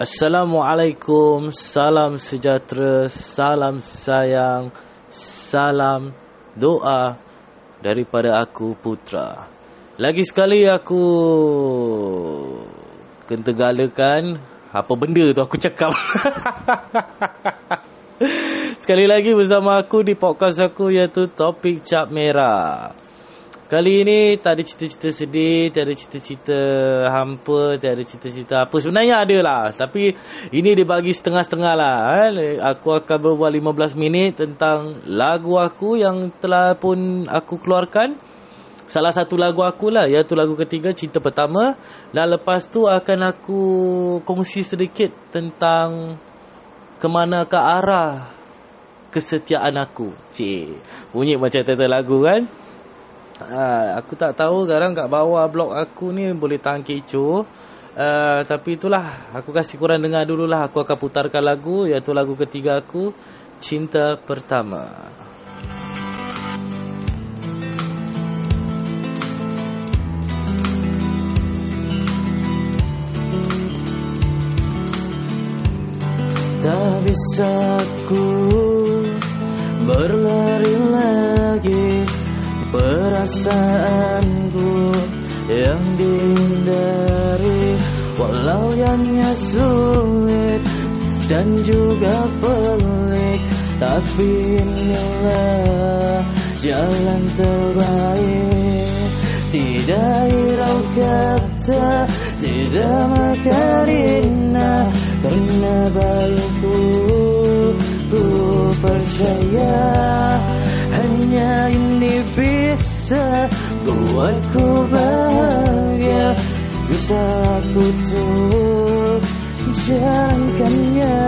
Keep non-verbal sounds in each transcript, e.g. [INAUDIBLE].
Assalamualaikum, salam sejahtera, salam sayang, salam doa daripada aku Putra. Lagi sekali aku kentegalakan apa benda tu aku cakap. [LAUGHS] Sekali lagi bersama aku di podcast aku iaitu Topik Cap Merah. Kali ini tak ada cerita-cerita sedih, tak ada cerita-cerita hampa, tak ada cerita-cerita apa. Sebenarnya ada lah. Tapi ini dibagi setengah-setengah lah. Eh. Aku akan berbual 15 minit tentang lagu aku yang telah pun aku keluarkan. Salah satu lagu aku lah iaitu lagu ketiga Cinta Pertama. Dan lepas tu akan aku kongsi sedikit tentang ke mana ke arah kesetiaan aku. Cik, bunyi macam title lagu kan? Ha, aku tak tahu sekarang kat bawah blog aku ni boleh tahan kecoh. Uh, tapi itulah aku kasih korang dengar dululah aku akan putarkan lagu iaitu lagu ketiga aku Cinta Pertama. Tak bisa ku berlari lagi Perasaanku yang dihindari Walau yang sulit dan juga pelik Tapi inilah jalan terbaik. Tidak hirau kata, tidak makarina Karena baikku, ku percaya Hanya ini bisa buatku bahagia Bisa aku jalankannya.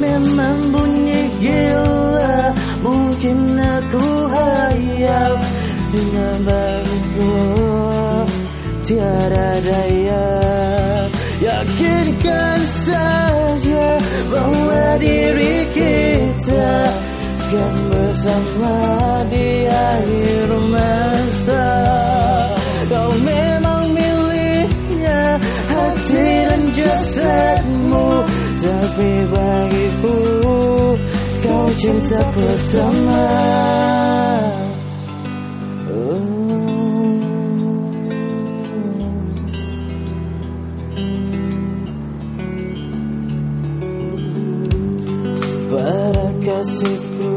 Memang bunyi gila Mungkin aku hayal. Dengan baikku Tiada daya. Yakinkan saja Bahwa diri kita Akan bersama di akhir masa. Kau memang miliknya Hati dan jasadmu. Tapi bagiku Kau cinta pertama. Pada kasihku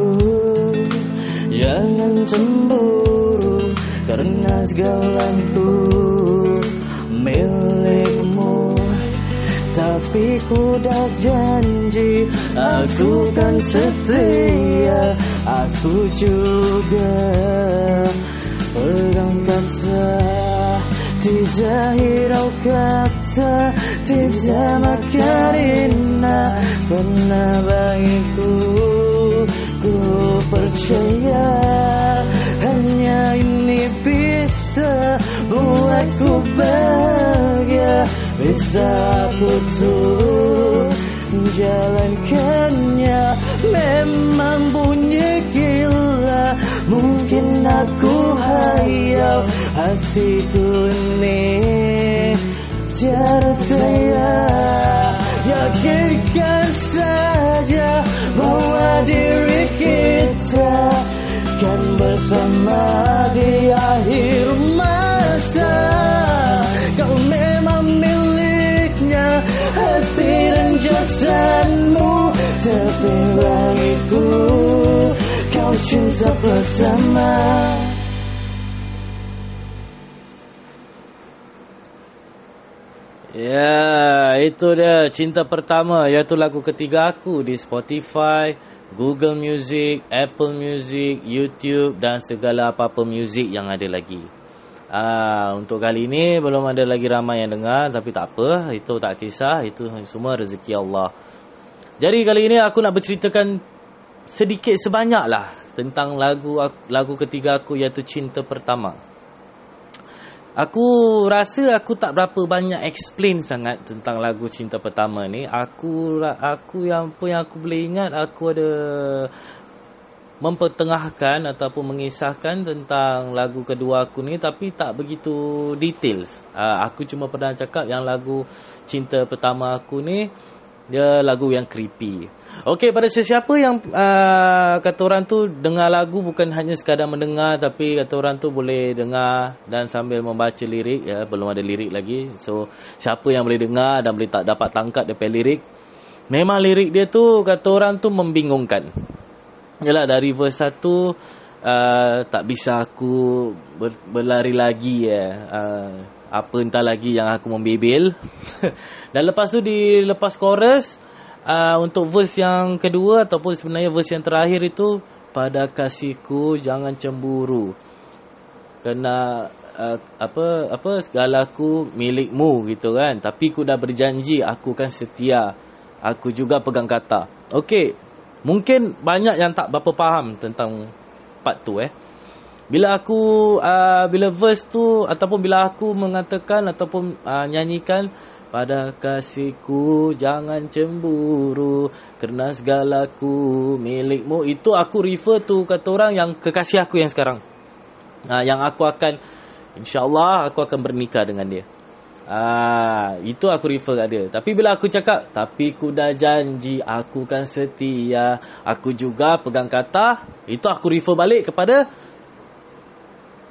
Jangan cemburu Karena segalaku Milikmu. Tapi ku dah janji Aku kan setia Aku juga Pegangkan sah. Tidak hirau kata Tidak makarina Karena bagiku Ku percaya Hanya ini bisa Buatku bahagia. Bisa aku tuh Jalankannya. Memang bunyi gila Mungkin aku hayal Hatiku ini. Tiada daya Yakinkan bersama di akhir masa. Kau memang miliknya Hati dan jasadmu Tapi bagiku Kau cinta pertama. Ya, itu dia cinta pertama. Iaitu lagu ketiga aku di Spotify, Google Music, Apple Music, YouTube dan segala apa-apa music yang ada lagi. Ah, untuk kali ini belum ada lagi ramai yang dengar tapi tak apa, itu tak kisah, itu semua rezeki Allah. Jadi kali ini aku nak berceritakan sedikit sebanyaklah tentang lagu lagu ketiga aku iaitu Cinta Pertama. Aku rasa aku tak berapa banyak explain sangat tentang lagu Cinta Pertama ni. Aku aku yang apa yang aku boleh ingat aku ada mempertengahkan ataupun mengisahkan tentang lagu kedua aku ni tapi tak begitu details. Uh, aku cuma pernah cakap yang lagu cinta pertama aku ni dia lagu yang creepy. Okey pada sesiapa yang uh, kata orang tu dengar lagu bukan hanya sekadar mendengar tapi kata orang tu boleh dengar dan sambil membaca lirik ya belum ada lirik lagi. So siapa yang boleh dengar dan boleh tak dapat tangkap depan lirik memang lirik dia tu kata orang tu membingungkan. Yalah dari verse 1 uh, tak bisa aku ber, berlari lagi ya. Uh, apa entah lagi yang aku membebel. [LAUGHS] Dan lepas tu di lepas chorus uh, untuk verse yang kedua ataupun sebenarnya verse yang terakhir itu pada kasihku jangan cemburu. Kerana uh, apa apa segalaku milikmu gitu kan. Tapi aku dah berjanji aku kan setia. Aku juga pegang kata. Okey, Mungkin banyak yang tak berapa faham tentang part tu eh. Bila aku uh, bila verse tu ataupun bila aku mengatakan ataupun uh, nyanyikan pada kasihku jangan cemburu kerana segalaku milikmu itu aku refer tu kata orang yang kekasih aku yang sekarang. Uh, yang aku akan insyaallah aku akan bernikah dengan dia. Ah, itu aku refer kat dia. Tapi bila aku cakap, tapi ku dah janji aku kan setia, aku juga pegang kata, itu aku refer balik kepada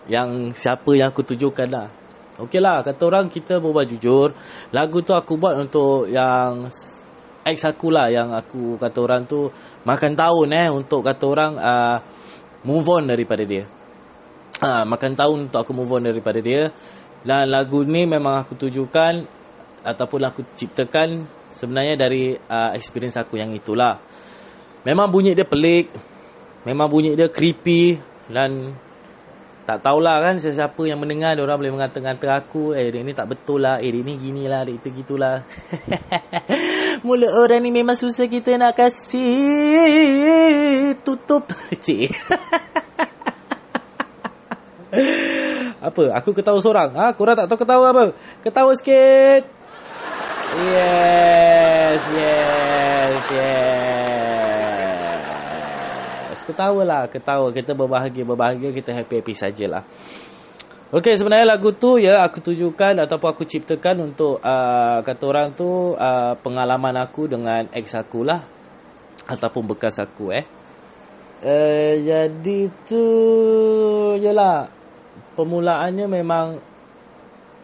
yang siapa yang aku tujukan lah. Okey lah, kata orang kita berbual jujur. Lagu tu aku buat untuk yang ex aku lah, yang aku kata orang tu makan tahun eh, untuk kata orang uh, move on daripada dia. Ha, makan tahun untuk aku move on daripada dia. Dan lagu ni memang aku tujukan ataupun aku ciptakan sebenarnya dari uh, experience aku yang itulah. Memang bunyi dia pelik. Memang bunyi dia creepy dan tak tahulah kan sesiapa yang mendengar orang boleh mengata-ngata aku eh dia ni tak betul lah eh dia ni gini lah dia itu gitulah [LAUGHS] mulut orang ni memang susah kita nak kasih tutup [LAUGHS] cik [LAUGHS] apa? Aku ketawa seorang. Ha? Korang tak tahu ketawa apa? Ketawa sikit. Yes, yes, yes. Ketawa lah, ketawa. Kita berbahagia-berbahagia, kita happy-happy sajalah. Okey, sebenarnya lagu tu ya aku tujukan ataupun aku ciptakan untuk uh, kata orang tu uh, pengalaman aku dengan ex aku lah ataupun bekas aku eh. Uh, jadi tu jelah permulaannya memang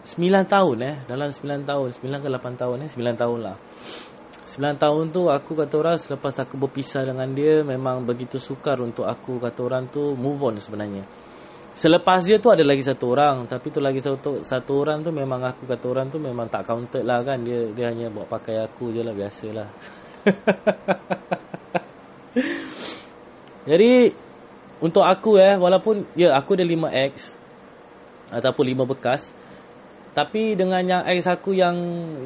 9 tahun eh dalam 9 tahun 9 ke 8 tahun eh 9 tahun lah 9 tahun tu aku kata orang selepas aku berpisah dengan dia memang begitu sukar untuk aku kata orang tu move on sebenarnya. Selepas dia tu ada lagi satu orang tapi tu lagi satu satu orang tu memang aku kata orang tu memang tak counted lah kan. Dia dia hanya buat pakai aku je lah biasalah. [LAUGHS] Jadi untuk aku eh walaupun ya aku ada 5x ataupun lima bekas tapi dengan yang ex aku yang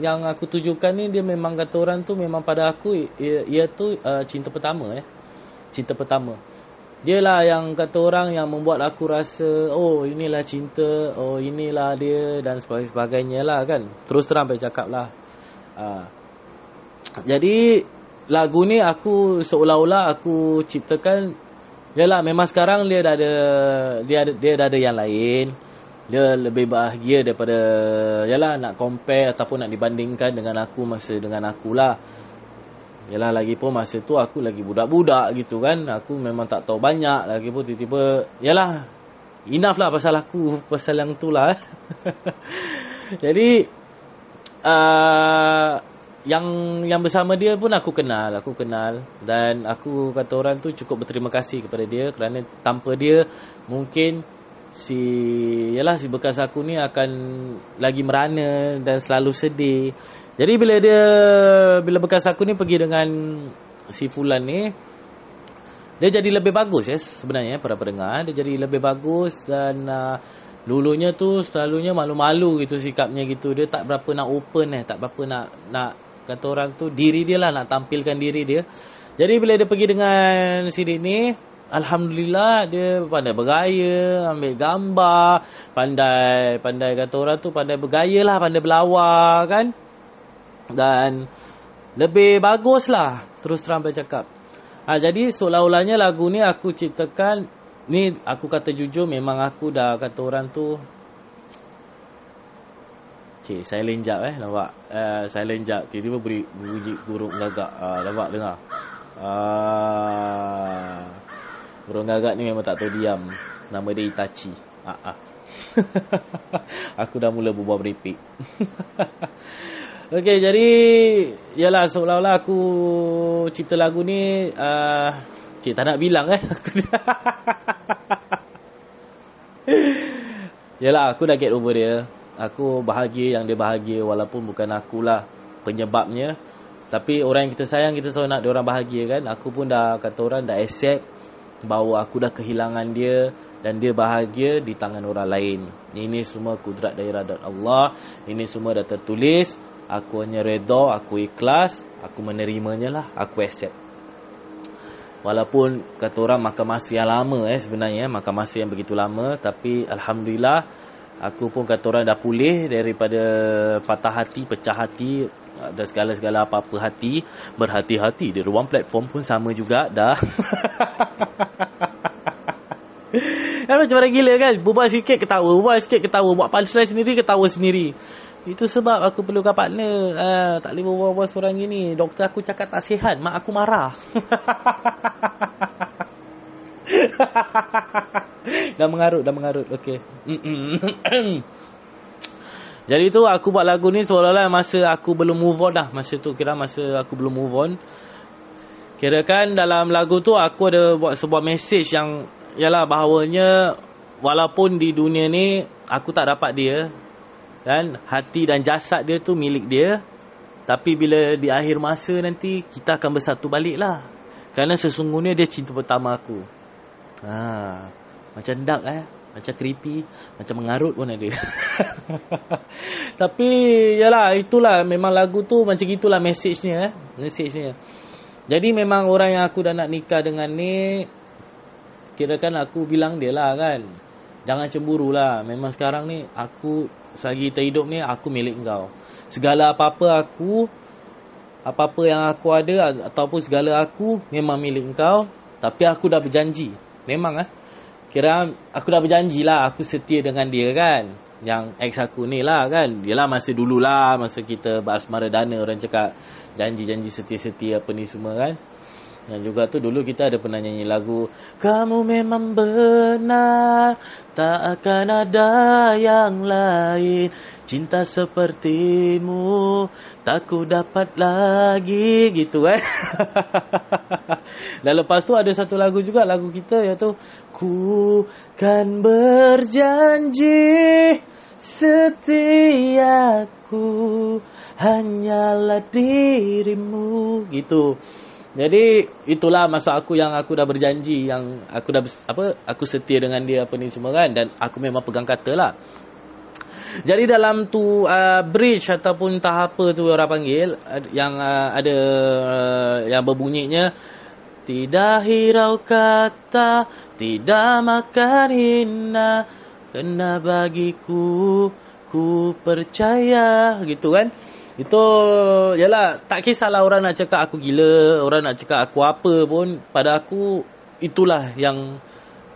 yang aku tujukan ni dia memang kata orang tu memang pada aku ia, ia tu uh, cinta pertama eh. Cinta pertama. Dia lah yang kata orang yang membuat aku rasa oh inilah cinta oh inilah dia dan sebagainya lah kan. Terus terang baik cakap lah. Uh. jadi lagu ni aku seolah-olah aku ciptakan Yalah memang sekarang dia dah ada dia ada, dia dah ada yang lain dia lebih bahagia daripada yalah nak compare ataupun nak dibandingkan dengan aku masa dengan akulah yalah lagi pun masa tu aku lagi budak-budak gitu kan. Aku memang tak tahu banyak lagi pun tiba-tiba yalah enough lah pasal aku pasal yang tu lah [LAUGHS] jadi uh, yang yang bersama dia pun aku kenal aku kenal. Dan aku kata orang tu cukup berterima kasih kepada dia kerana tanpa dia mungkin si yalah si bekas aku ni akan lagi merana dan selalu sedih. Jadi bila dia bila bekas aku ni pergi dengan si fulan ni dia jadi lebih bagus ya sebenarnya para pendengar dia jadi lebih bagus dan uh, dulunya tu selalunya malu-malu gitu sikapnya gitu dia tak berapa nak open eh tak berapa nak nak kata orang tu diri dia lah nak tampilkan diri dia. Jadi bila dia pergi dengan si ni Alhamdulillah dia pandai bergaya, ambil gambar, pandai pandai kata orang tu pandai bergaya lah, pandai berlawa kan. Dan lebih bagus lah terus terang bercakap. Ha, jadi seolah-olahnya lagu ni aku ciptakan ni aku kata jujur memang aku dah kata orang tu Cik, silent jap eh, nampak? Uh, silent jap. Tiba-tiba beri bunyi burung gagak. Uh, nampak, dengar? Uh, burung gagak ni memang tak tahu diam. Nama dia Itachi. Uh, uh. [LAUGHS] aku dah mula berbual beripik. [LAUGHS] Okey, jadi yalah seolah-olah aku cipta lagu ni uh, cik tak nak bilang eh. [LAUGHS] yalah aku dah get over dia. Aku bahagia yang dia bahagia walaupun bukan akulah penyebabnya. Tapi orang yang kita sayang kita selalu nak dia orang bahagia kan. Aku pun dah kata orang dah accept bahawa aku dah kehilangan dia dan dia bahagia di tangan orang lain. Ini semua kudrat dari iradat Allah. Ini semua dah tertulis. Aku hanya redha, aku ikhlas, aku menerimanya lah, aku accept. Walaupun kata orang makan masa yang lama eh sebenarnya, makan masa yang begitu lama tapi alhamdulillah Aku pun kata orang dah pulih daripada patah hati, pecah hati dan segala-segala apa-apa hati. Berhati-hati di ruang platform pun sama juga dah. kan macam mana gila kan? Berbual sikit ketawa, berbual sikit ketawa. Buat punchline sendiri, ketawa sendiri. Itu sebab aku perlukan partner. Uh, tak boleh berbual-bual seorang gini. Doktor aku cakap tak sihat, mak aku marah. [LAUGHS] dah mengarut, dah mengarut. Okey. [CLEARS THROAT] Jadi tu aku buat lagu ni seolah-olah masa aku belum move on dah. Masa tu kira masa aku belum move on. Kira kan dalam lagu tu aku ada buat sebuah message yang ialah bahawanya walaupun di dunia ni aku tak dapat dia dan hati dan jasad dia tu milik dia tapi bila di akhir masa nanti kita akan bersatu balik lah kerana sesungguhnya dia cinta pertama aku Ha, macam dark eh. Macam creepy. Macam mengarut pun ada. [LAUGHS] Tapi, yalah, itulah. Memang lagu tu macam itulah message-nya eh. Message-nya. Jadi memang orang yang aku dah nak nikah dengan ni, kirakan aku bilang dia lah kan. Jangan cemburu lah. Memang sekarang ni, aku, selagi kita hidup ni, aku milik kau. Segala apa-apa aku, apa-apa yang aku ada, ataupun segala aku, memang milik kau. Tapi aku dah berjanji Memang ah. Kira aku dah berjanji lah aku setia dengan dia kan. Yang ex aku ni lah kan. Yelah masa dululah masa kita berasmara dana orang cakap janji-janji setia-setia apa ni semua kan. Dan juga tu dulu kita ada pernah nyanyi lagu Kamu memang benar Tak akan ada yang lain. Cinta sepertimu Tak ku dapat lagi. Gitu kan [LAUGHS] Dan lepas tu ada satu lagu juga Lagu kita iaitu Ku kan berjanji Setiaku Hanyalah dirimu. Gitu jadi itulah masa aku yang aku dah berjanji yang aku dah apa aku setia dengan dia apa ni semua kan dan aku memang pegang kata lah. Jadi dalam tu uh, bridge ataupun tahap apa tu orang panggil yang uh, ada uh, yang berbunyinya tidak hirau kata tidak makan hina kena bagiku ku percaya gitu kan. Itu yalah tak kisahlah orang nak cakap aku gila, orang nak cakap aku apa pun. Pada aku itulah yang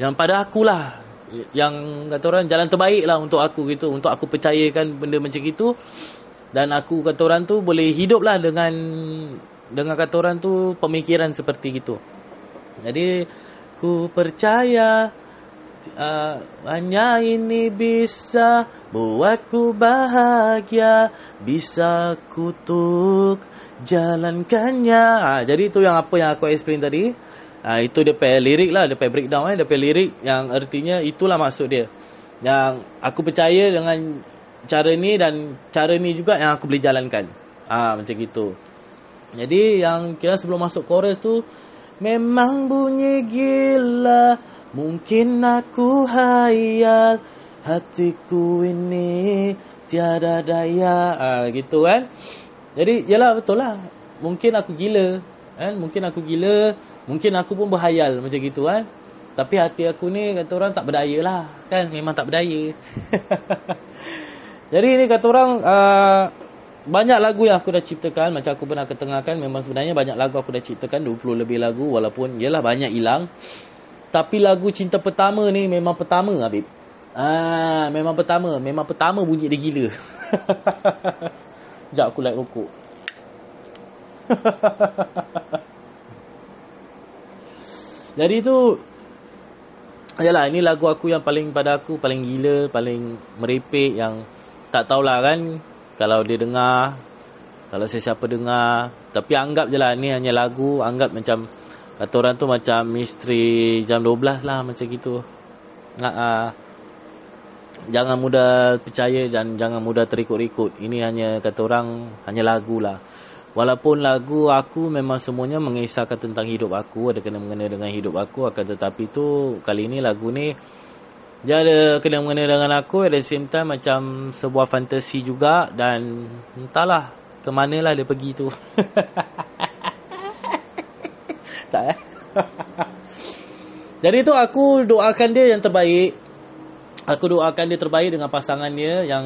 yang pada akulah. Yang kata orang jalan terbaik lah untuk aku gitu. Untuk aku percayakan benda macam gitu dan aku kata orang tu boleh hidup lah dengan dengan kata orang tu pemikiran seperti gitu. Jadi ku percaya uh, hanya ini bisa buatku bahagia. Bisa kutuk jalankannya. Uh, jadi itu yang apa yang aku explain tadi. Uh, itu dia pay lirik lah dia pay breakdown eh. Dia pay lirik yang artinya itulah maksud dia. Yang aku percaya dengan cara ni dan cara ni juga yang aku boleh jalankan. Uh, macam gitu. Jadi yang kira sebelum masuk chorus tu memang bunyi gila Mungkin aku hayal hatiku ini tiada daya. Ah gitu kan. Jadi yalah betul lah. Mungkin aku gila kan. Mungkin aku gila, mungkin aku pun berhayal macam gitu kan. Tapi hati aku ni kata orang tak berdaya lah kan. Memang tak berdaya. [LAUGHS] Jadi ni kata orang uh, banyak lagu yang aku dah ciptakan macam aku pernah ketengahkan memang sebenarnya banyak lagu aku dah ciptakan 20 lebih lagu walaupun yalah banyak hilang tapi lagu cinta pertama ni memang pertama Habib. Ah memang pertama. Memang pertama bunyi dia gila. [LAUGHS] Sekejap aku light rokok. [LAUGHS] Jadi tu Yalah ini lagu aku yang paling pada aku Paling gila Paling merepek Yang tak tahulah kan Kalau dia dengar Kalau sesiapa dengar. Tapi anggap je lah Ni hanya lagu Anggap macam Kata orang tu macam Misteri jam 12 lah Macam gitu. Uh, Jangan mudah percaya Dan jangan mudah terikut-ikut. Ini hanya kata orang Hanya lagu lah. Walaupun lagu aku memang semuanya mengisahkan tentang hidup aku, ada kena mengena dengan hidup aku, akan tetapi tu kali ini lagu ni dia ada kena mengena dengan aku, at the same time macam sebuah fantasi juga dan entahlah ke manalah dia pergi tu. [LAUGHS] tak eh? [LAUGHS] Jadi tu aku doakan dia yang terbaik. Aku doakan dia terbaik dengan pasangan dia yang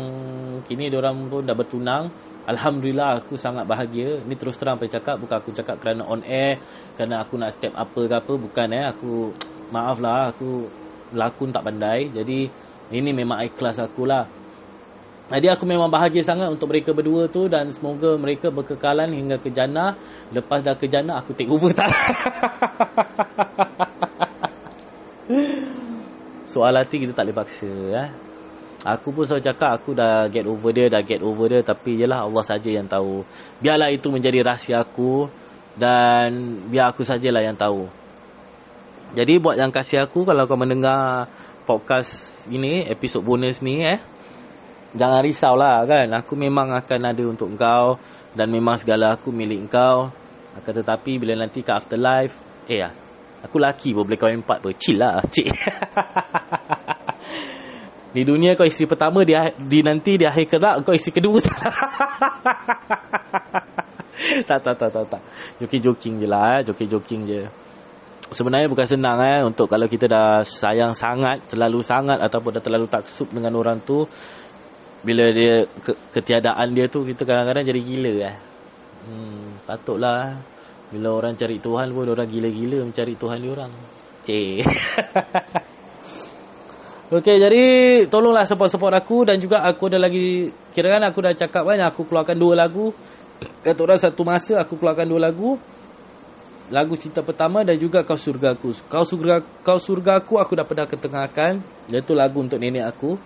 kini dia orang pun dah bertunang. Alhamdulillah aku sangat bahagia. Ni terus terang apa cakap bukan aku cakap kerana on air, kerana aku nak step apa ke apa bukan eh. Aku maaf lah aku lakon tak pandai. Jadi ini memang ikhlas aku lah. Jadi aku memang bahagia sangat untuk mereka berdua tu dan semoga mereka berkekalan hingga ke jannah. Lepas dah ke jannah aku take over tak. [LAUGHS] Soal hati kita tak boleh paksa eh. Aku pun selalu cakap aku dah get over dia, dah get over dia. Tapi yelah Allah saja yang tahu. Biarlah itu menjadi rahsia aku. Dan biar aku sajalah yang tahu. Jadi buat yang kasih aku kalau kau mendengar podcast ini, episod bonus ni eh. Jangan risau lah kan. Aku memang akan ada untuk kau. Dan memang segala aku milik kau. Akan tetapi bila nanti ke afterlife. Eh ya. Aku laki pun boleh kahwin empat pun. Chill lah. Cik. [LAUGHS] Di dunia kau isteri pertama di, di nanti di akhir kelak kau isteri kedua. [LAUGHS] tak tak tak tak tak. Joking-joking je lah, eh. joking-joking je. Sebenarnya bukan senang eh untuk kalau kita dah sayang sangat, terlalu sangat ataupun dah terlalu taksub dengan orang tu bila dia ke, ketiadaan dia tu kita kadang-kadang jadi gila eh. Hmm, patutlah bila orang cari Tuhan pun orang gila-gila mencari Tuhan dia orang. Cik. [LAUGHS] Okey, jadi tolonglah support-support aku dan juga aku dah lagi kira kan aku dah cakap banyak aku keluarkan dua lagu. Kata orang satu masa aku keluarkan dua lagu. Lagu cinta pertama dan juga kau surga aku. Kau surga kau surga aku dah pernah ketengahkan. Iaitu lagu untuk nenek aku.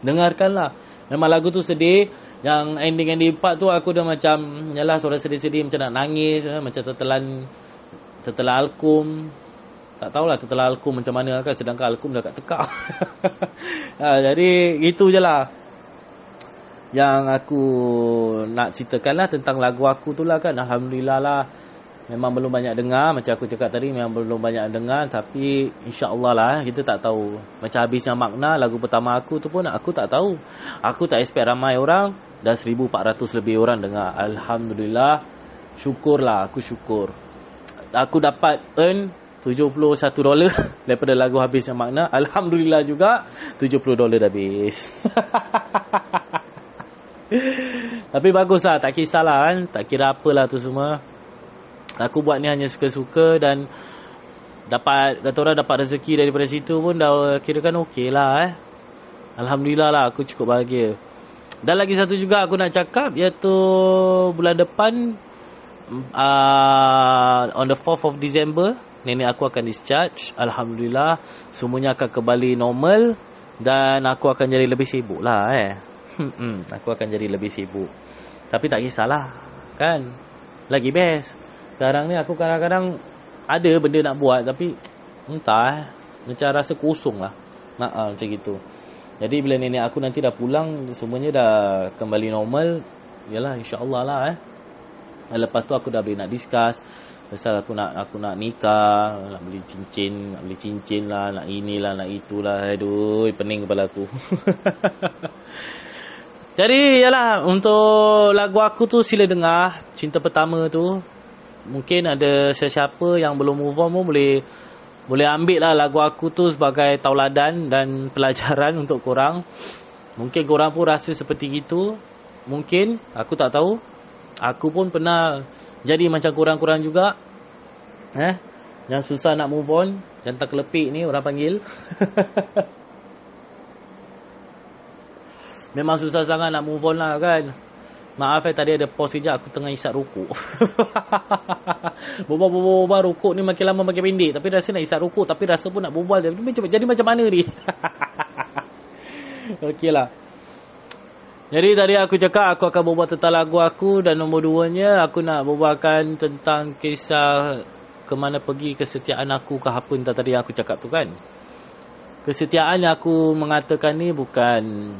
Dengarkanlah. Memang lagu tu sedih. Yang ending-ending part tu aku dah macam yalah suara sedih-sedih macam nak nangis, eh, macam tertelan tertelan alkum tak tahulah setelah Alkum macam mana kan sedangkan Alkum dah kat tekak. ha, [LAUGHS] jadi itu je lah yang aku nak ceritakan lah tentang lagu aku tu lah kan. Alhamdulillah lah. Memang belum banyak dengar. Macam aku cakap tadi memang belum banyak dengar. Tapi insyaAllah lah kita tak tahu. Macam habisnya makna lagu pertama aku tu pun aku tak tahu. Aku tak expect ramai orang. Dah 1400 lebih orang dengar. Alhamdulillah. Syukurlah aku syukur. Aku dapat earn 71 dolar [LAUGHS] daripada lagu habis yang makna. Alhamdulillah juga 70 dolar dah habis. [LAUGHS] Tapi baguslah, tak kisahlah kan. Tak kira apalah tu semua. Aku buat ni hanya suka-suka dan dapat kata orang dapat rezeki daripada situ pun dah kira kan okey lah eh. Alhamdulillah lah aku cukup bahagia. Dan lagi satu juga aku nak cakap iaitu bulan depan uh, on the 4th of December nenek aku akan discharge. Alhamdulillah semuanya akan kembali normal dan aku akan jadi lebih sibuk lah eh. [LAUGHS] Hmm, aku akan jadi lebih sibuk. Tapi tak kisahlah kan? Lagi best sekarang ni aku kadang-kadang ada benda nak buat tapi entah eh macam rasa kosong lah nak uh, macam gitu jadi bila nenek aku nanti dah pulang semuanya dah kembali normal yalah insyaAllah lah eh lepas tu aku dah boleh nak discuss Pasal aku nak aku nak nikah, nak beli cincin, nak beli cincin lah, nak inilah, nak itulah. Aduh, pening kepala aku. [LAUGHS] Jadi, yalah, untuk lagu aku tu sila dengar. Cinta pertama tu. Mungkin ada sesiapa yang belum move on pun boleh boleh ambil lah lagu aku tu sebagai tauladan dan [LAUGHS] pelajaran untuk korang. Mungkin korang pun rasa seperti itu. mungkin aku tak tahu. Aku pun pernah jadi macam kurang-kurang juga. Eh? Yang susah nak move on, jantan kelepik ni orang panggil. [LAUGHS] Memang susah sangat nak move on lah kan. Maaf eh tadi ada pause kejap aku tengah isap rukuk. [LAUGHS] Bobal-bobal rukuk ni makin lama makin pendek. Tapi rasa nak isap rukuk tapi rasa pun nak berbual. Jadi macam mana ni? [LAUGHS] Okey lah. Jadi tadi aku cakap aku akan berbual tentang lagu aku. Dan nombor duanya aku nak berbualkan tentang kisah ke mana pergi kesetiaan aku ke apa entah tadi yang aku cakap tu kan. Kesetiaan yang aku mengatakan ni bukan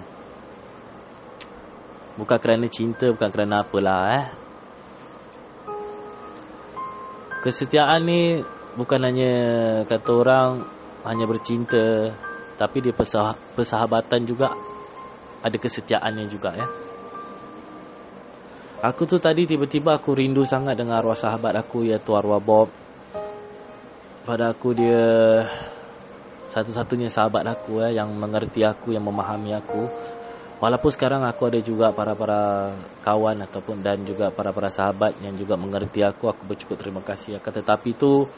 Bukan kerana cinta, bukan kerana apalah eh. Kesetiaan ni bukan hanya kata orang hanya bercinta, tapi dia persah persahabatan juga ada kesetiaannya juga ya. Aku tu tadi tiba-tiba aku rindu sangat dengan arwah sahabat aku iaitu arwah Bob. Pada aku dia satu-satunya sahabat aku eh, yang mengerti aku, yang memahami aku. Walaupun sekarang aku ada juga para-para kawan ataupun dan juga para-para sahabat yang juga mengerti aku, aku bercukup terima kasih. Akan tetapi tu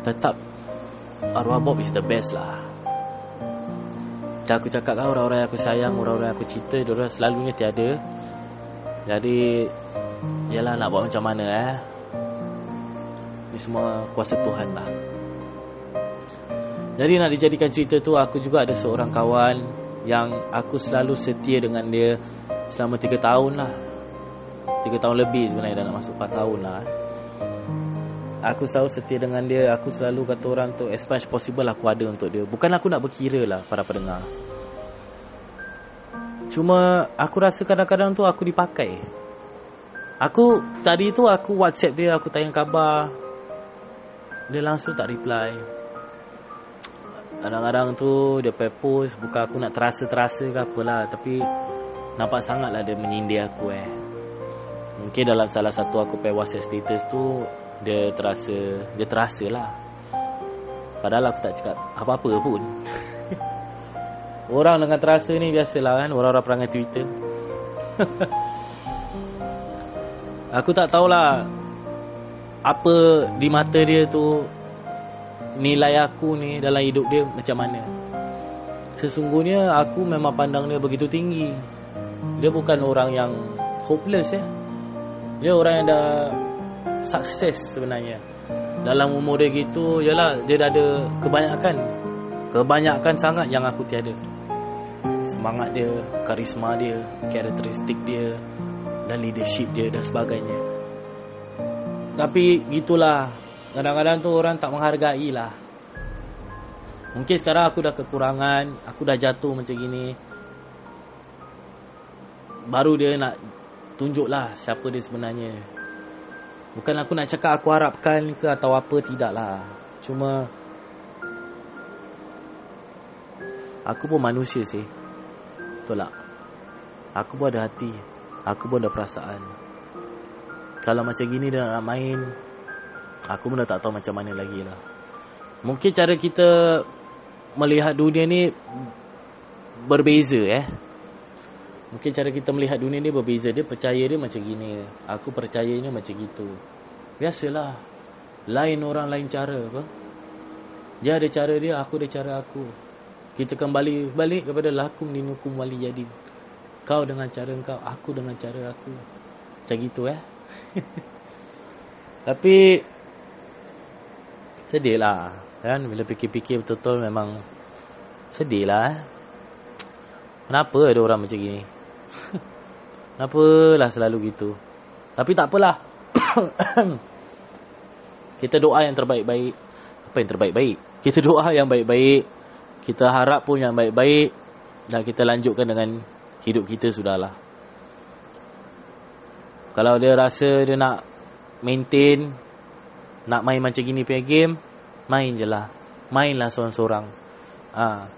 tetap arwah Bob is the best lah. Macam aku cakap kan orang-orang yang aku sayang, orang-orang yang aku cinta, diorang selalunya tiada. Jadi, yalah nak buat macam mana eh. Ini semua kuasa Tuhan lah. Jadi nak dijadikan cerita tu aku juga ada seorang kawan yang aku selalu setia dengan dia selama 3 tahun lah. 3 tahun lebih sebenarnya dah nak masuk 4 tahun lah. Aku selalu setia dengan dia, aku selalu kata orang tu as much possible aku ada untuk dia. Bukan aku nak berkira lah para pendengar. Cuma aku rasa kadang-kadang tu aku dipakai. Aku tadi tu aku WhatsApp dia, aku tanya khabar. Dia langsung tak reply. Kadang-kadang tu dia post Bukan aku nak terasa-terasa ke apalah Tapi Nampak sangat lah dia menyindir aku eh. Mungkin dalam salah satu aku pay whatsapp status tu Dia terasa Dia terasa lah. Padahal aku tak cakap apa-apa pun. [LAUGHS] Orang dengan terasa ni biasalah kan. Orang-orang perangai Twitter. [LAUGHS] Aku tak tahulah Apa di mata dia tu nilai aku ni dalam hidup dia macam mana. Sesungguhnya aku memang pandang dia begitu tinggi. Dia bukan orang yang hopeless ya. Dia orang yang dah sukses sebenarnya. Dalam umur dia gitu, yalah dia dah ada kebanyakan. Kebanyakan sangat yang aku tiada. Semangat dia, karisma dia, karakteristik dia dan leadership dia dan sebagainya. Tapi gitulah Kadang-kadang tu orang tak menghargai lah Mungkin sekarang aku dah kekurangan Aku dah jatuh macam gini. Baru dia nak tunjuk lah siapa dia sebenarnya. Bukan aku nak cakap aku harapkan ke atau apa Tidak lah Cuma Aku pun manusia sih. Betul tak? Aku pun ada hati Aku pun ada perasaan. Kalau macam gini dia nak main Aku pun dah tak tahu macam mana lagi lah. Mungkin cara kita melihat dunia ni berbeza eh. Mungkin cara kita melihat dunia ni berbeza. Dia percaya dia macam gini. Aku percayanya macam gitu. Biasalah. Lain orang lain cara apa. Dia ada cara dia, aku ada cara aku. Kita kembali balik kepada lakum dinukum wali jadi. Kau dengan cara kau, aku dengan cara aku. Macam gitu eh. [LAUGHS] Tapi Sedih lah kan bila fikir-fikir betul-betul memang sedih lah eh. Kenapa ada orang macam gini? [LAUGHS] Kenapa lah selalu gitu? Tapi tak apalah. [COUGHS] kita doa yang terbaik-baik. Apa yang terbaik-baik? Kita doa yang baik-baik. Kita harap pun yang baik-baik. Dan kita lanjutkan dengan hidup kita sudahlah. Kalau dia rasa dia nak maintain nak main macam gini punya game Main je lah Mainlah seorang-seorang ha.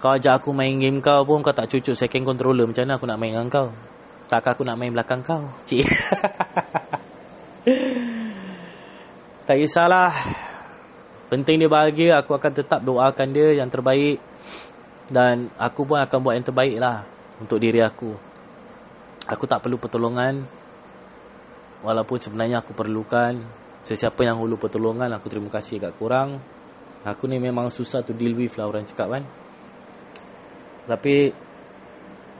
Kau ajak aku main game kau pun Kau tak cucuk second controller Macam mana aku nak main dengan kau Takkan aku nak main belakang kau [LAUGHS] Cik Tak kisahlah Penting dia bahagia Aku akan tetap doakan dia yang terbaik Dan aku pun akan buat yang terbaik lah untuk diri aku. Aku tak perlu pertolongan. Walaupun sebenarnya aku perlukan. Sesiapa yang hulu pertolongan, aku terima kasih kat korang. Aku ni memang susah to deal with lah orang cakap kan. Tapi,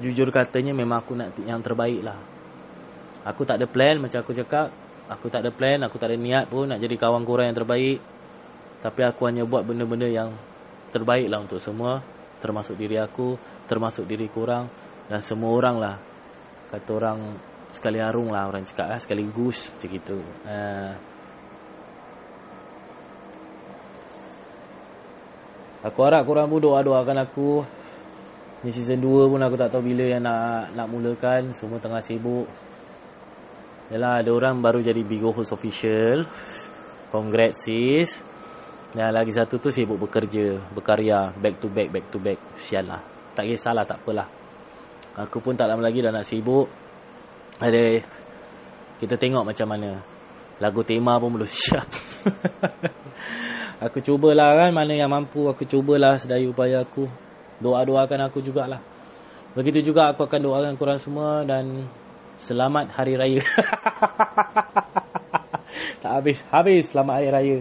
jujur katanya memang aku nak yang terbaik lah. Aku tak ada plan macam aku cakap. Aku tak ada plan, aku tak ada niat pun nak jadi kawan korang yang terbaik. Tapi aku hanya buat benda-benda yang terbaik lah untuk semua termasuk diri aku, termasuk diri kurang dan semua orang lah. Kata orang sekali arung lah orang cakap lah, sekali gus macam itu. Uh, aku harap korang pun doa-doakan aku. Ni season 2 pun aku tak tahu bila yang nak nak mulakan. Semua tengah sibuk. Yalah ada orang baru jadi Bigo Host Official. Congrats sis. Dan lagi satu tu sibuk bekerja, berkarya, back to back, back to back. Sial lah. Tak kisahlah, tak apalah. Aku pun tak lama lagi dah nak sibuk. Ada, kita tengok macam mana. Lagu tema pun belum [LAUGHS] siap. Aku cubalah kan, mana yang mampu. Aku cubalah sedaya upaya aku. Doa-doakan aku jugalah. Begitu juga aku akan doakan korang semua dan selamat hari raya. [LAUGHS] tak habis, habis selamat hari raya.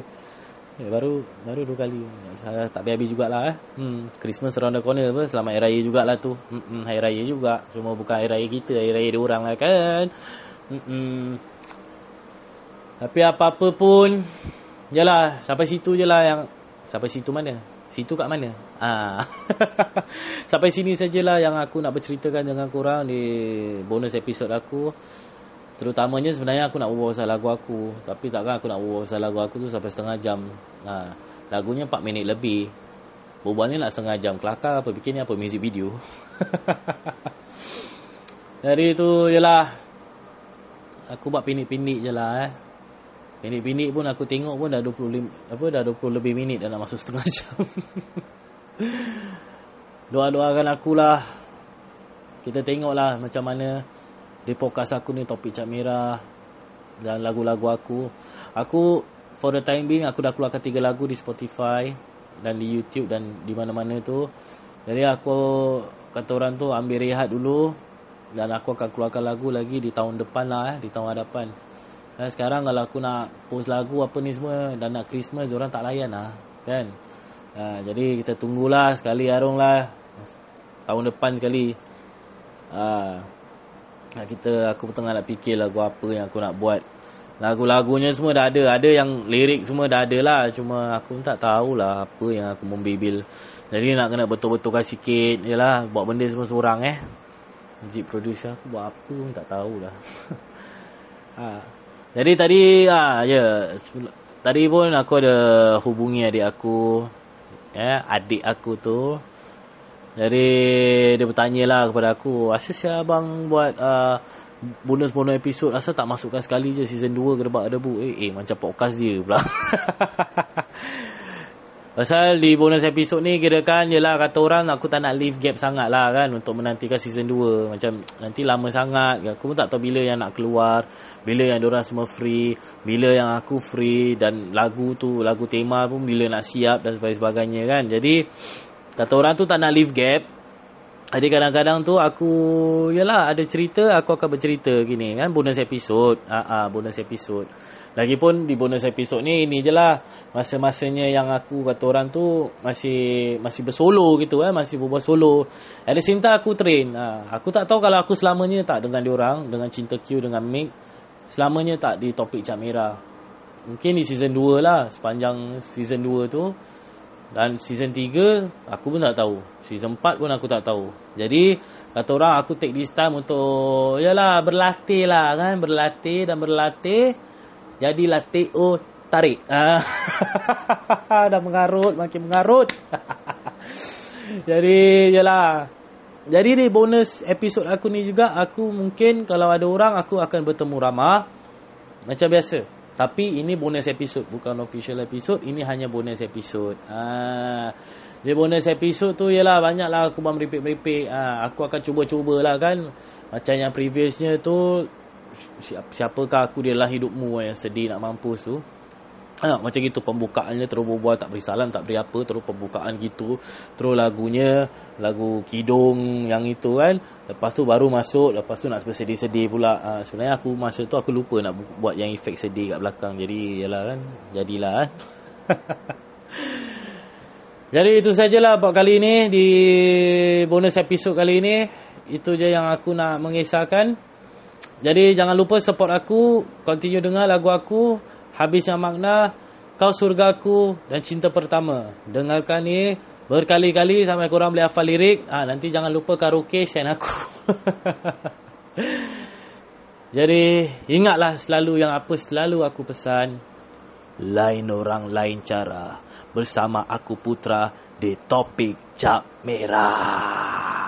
Eh, baru baru dua kali. Saya tak habis jugalah eh. Hmm, Christmas around the corner apa. Selamat hari raya jugalah tu. Hmm, hari raya juga. Cuma bukan hari raya kita, hari raya dia lah kan. Hmm, hmm. Tapi apa-apa pun Yalah Sampai situ je lah yang Sampai situ mana Situ kat mana ah. [LAUGHS] Sampai sini sajalah Yang aku nak berceritakan dengan korang Di bonus episod aku Terutamanya sebenarnya aku nak berbual pasal lagu aku. Tapi takkan aku nak berbual pasal lagu aku tu sampai setengah jam. Ha, lagunya 4 minit lebih. Berbual ni nak setengah jam. Kelakar apa bikin ni apa music video. [LAUGHS] Jadi tu jelah. Aku buat pindik-pindik je lah eh. Pindik-pindik pun aku tengok pun dah 20, apa, dah 20 lebih minit dah nak masuk setengah [LAUGHS] jam. Doa-doakan akulah. Kita tengoklah macam mana di podcast aku ni topik Cak Merah dan lagu-lagu aku. Aku for the time being aku dah keluarkan tiga lagu di Spotify dan di YouTube dan di mana-mana tu. Jadi aku kata orang tu ambil rehat dulu dan aku akan keluarkan lagu lagi di tahun depan lah eh, di tahun hadapan. Dan sekarang kalau aku nak post lagu apa ni semua dan nak Christmas orang tak layan lah kan. Ha, jadi kita tunggulah sekali Arung lah tahun depan sekali. Ha, kita aku tengah nak fikir lagu apa yang aku nak buat. Lagu-lagunya semua dah ada. Ada yang lirik semua dah ada lah. Cuma aku pun tak tahulah apa yang aku membibil. Jadi nak kena betul-betulkan sikit. Yalah, buat benda semua seorang eh. Music producer aku buat apa pun tak tahulah. [LAUGHS] ha. Jadi tadi, ha, ya. Tadi pun aku ada hubungi adik aku. Ya, adik aku tu. Jadi dia bertanya lah kepada aku Asal si abang buat uh, Bonus-bonus episod Asal tak masukkan sekali je Season 2 gerbak debu Eh, eh macam podcast dia pula [LAUGHS] Pasal di bonus episod ni Kira kan je lah kata orang Aku tak nak leave gap sangat lah kan Untuk menantikan season 2 Macam nanti lama sangat Aku pun tak tahu bila yang nak keluar Bila yang orang semua free Bila yang aku free Dan lagu tu Lagu tema pun bila nak siap Dan sebagainya kan Jadi Kata orang tu tak nak leave gap. Jadi kadang-kadang tu aku yalah ada cerita aku akan bercerita gini kan bonus episod. Ah uh, uh, bonus episod. Lagipun di bonus episod ni ini je lah masa-masanya yang aku kata orang tu masih masih bersolo gitu eh masih berbual solo. At the same time aku train. Uh, aku tak tahu kalau aku selamanya tak dengan dia orang dengan Cinta Q dengan Mick selamanya tak di topik Cak Merah. Mungkin di season 2 lah sepanjang season 2 tu dan season 3 aku pun tak tahu. Season 4 pun aku tak tahu. Jadi kata orang aku take this time untuk yalah berlatih lah kan, berlatih dan berlatih. Jadi latih oh tarik. Ah. [LAUGHS] dah mengarut, makin mengarut. [LAUGHS] Jadi yalah. Jadi di bonus episod aku ni juga aku mungkin kalau ada orang aku akan bertemu ramah macam biasa. Tapi ini bonus episod bukan official episod. Ini hanya bonus episod. Ah, dia bonus episod tu ialah banyaklah aku buat meripik-meripik. Ah, aku akan cuba-cubalah kan. Macam yang previousnya tu siapakah aku dia dalam hidupmu yang sedih nak mampus tu. Ha, macam gitu pembukaannya terus berbual tak beri salam tak beri apa terus pembukaan gitu terus lagunya lagu kidung yang itu kan. Lepas tu baru masuk lepas tu nak bersedih-sedih pula. Ha, sebenarnya aku masuk tu aku lupa nak buat yang efek sedih kat belakang. Jadi yalah kan jadilah kan. [LAUGHS] Jadi itu sajalah buat kali ini di bonus episod kali ini. Itu je yang aku nak mengisahkan. Jadi jangan lupa support aku continue dengar lagu aku habisnya makna kau surgaku dan cinta pertama. Dengarkan ni berkali-kali sampai korang boleh hafal lirik. Ah ha, nanti jangan lupa karaoke send aku. [LAUGHS] Jadi ingatlah selalu yang apa selalu aku pesan. Lain orang lain cara bersama aku putra di topik cap merah.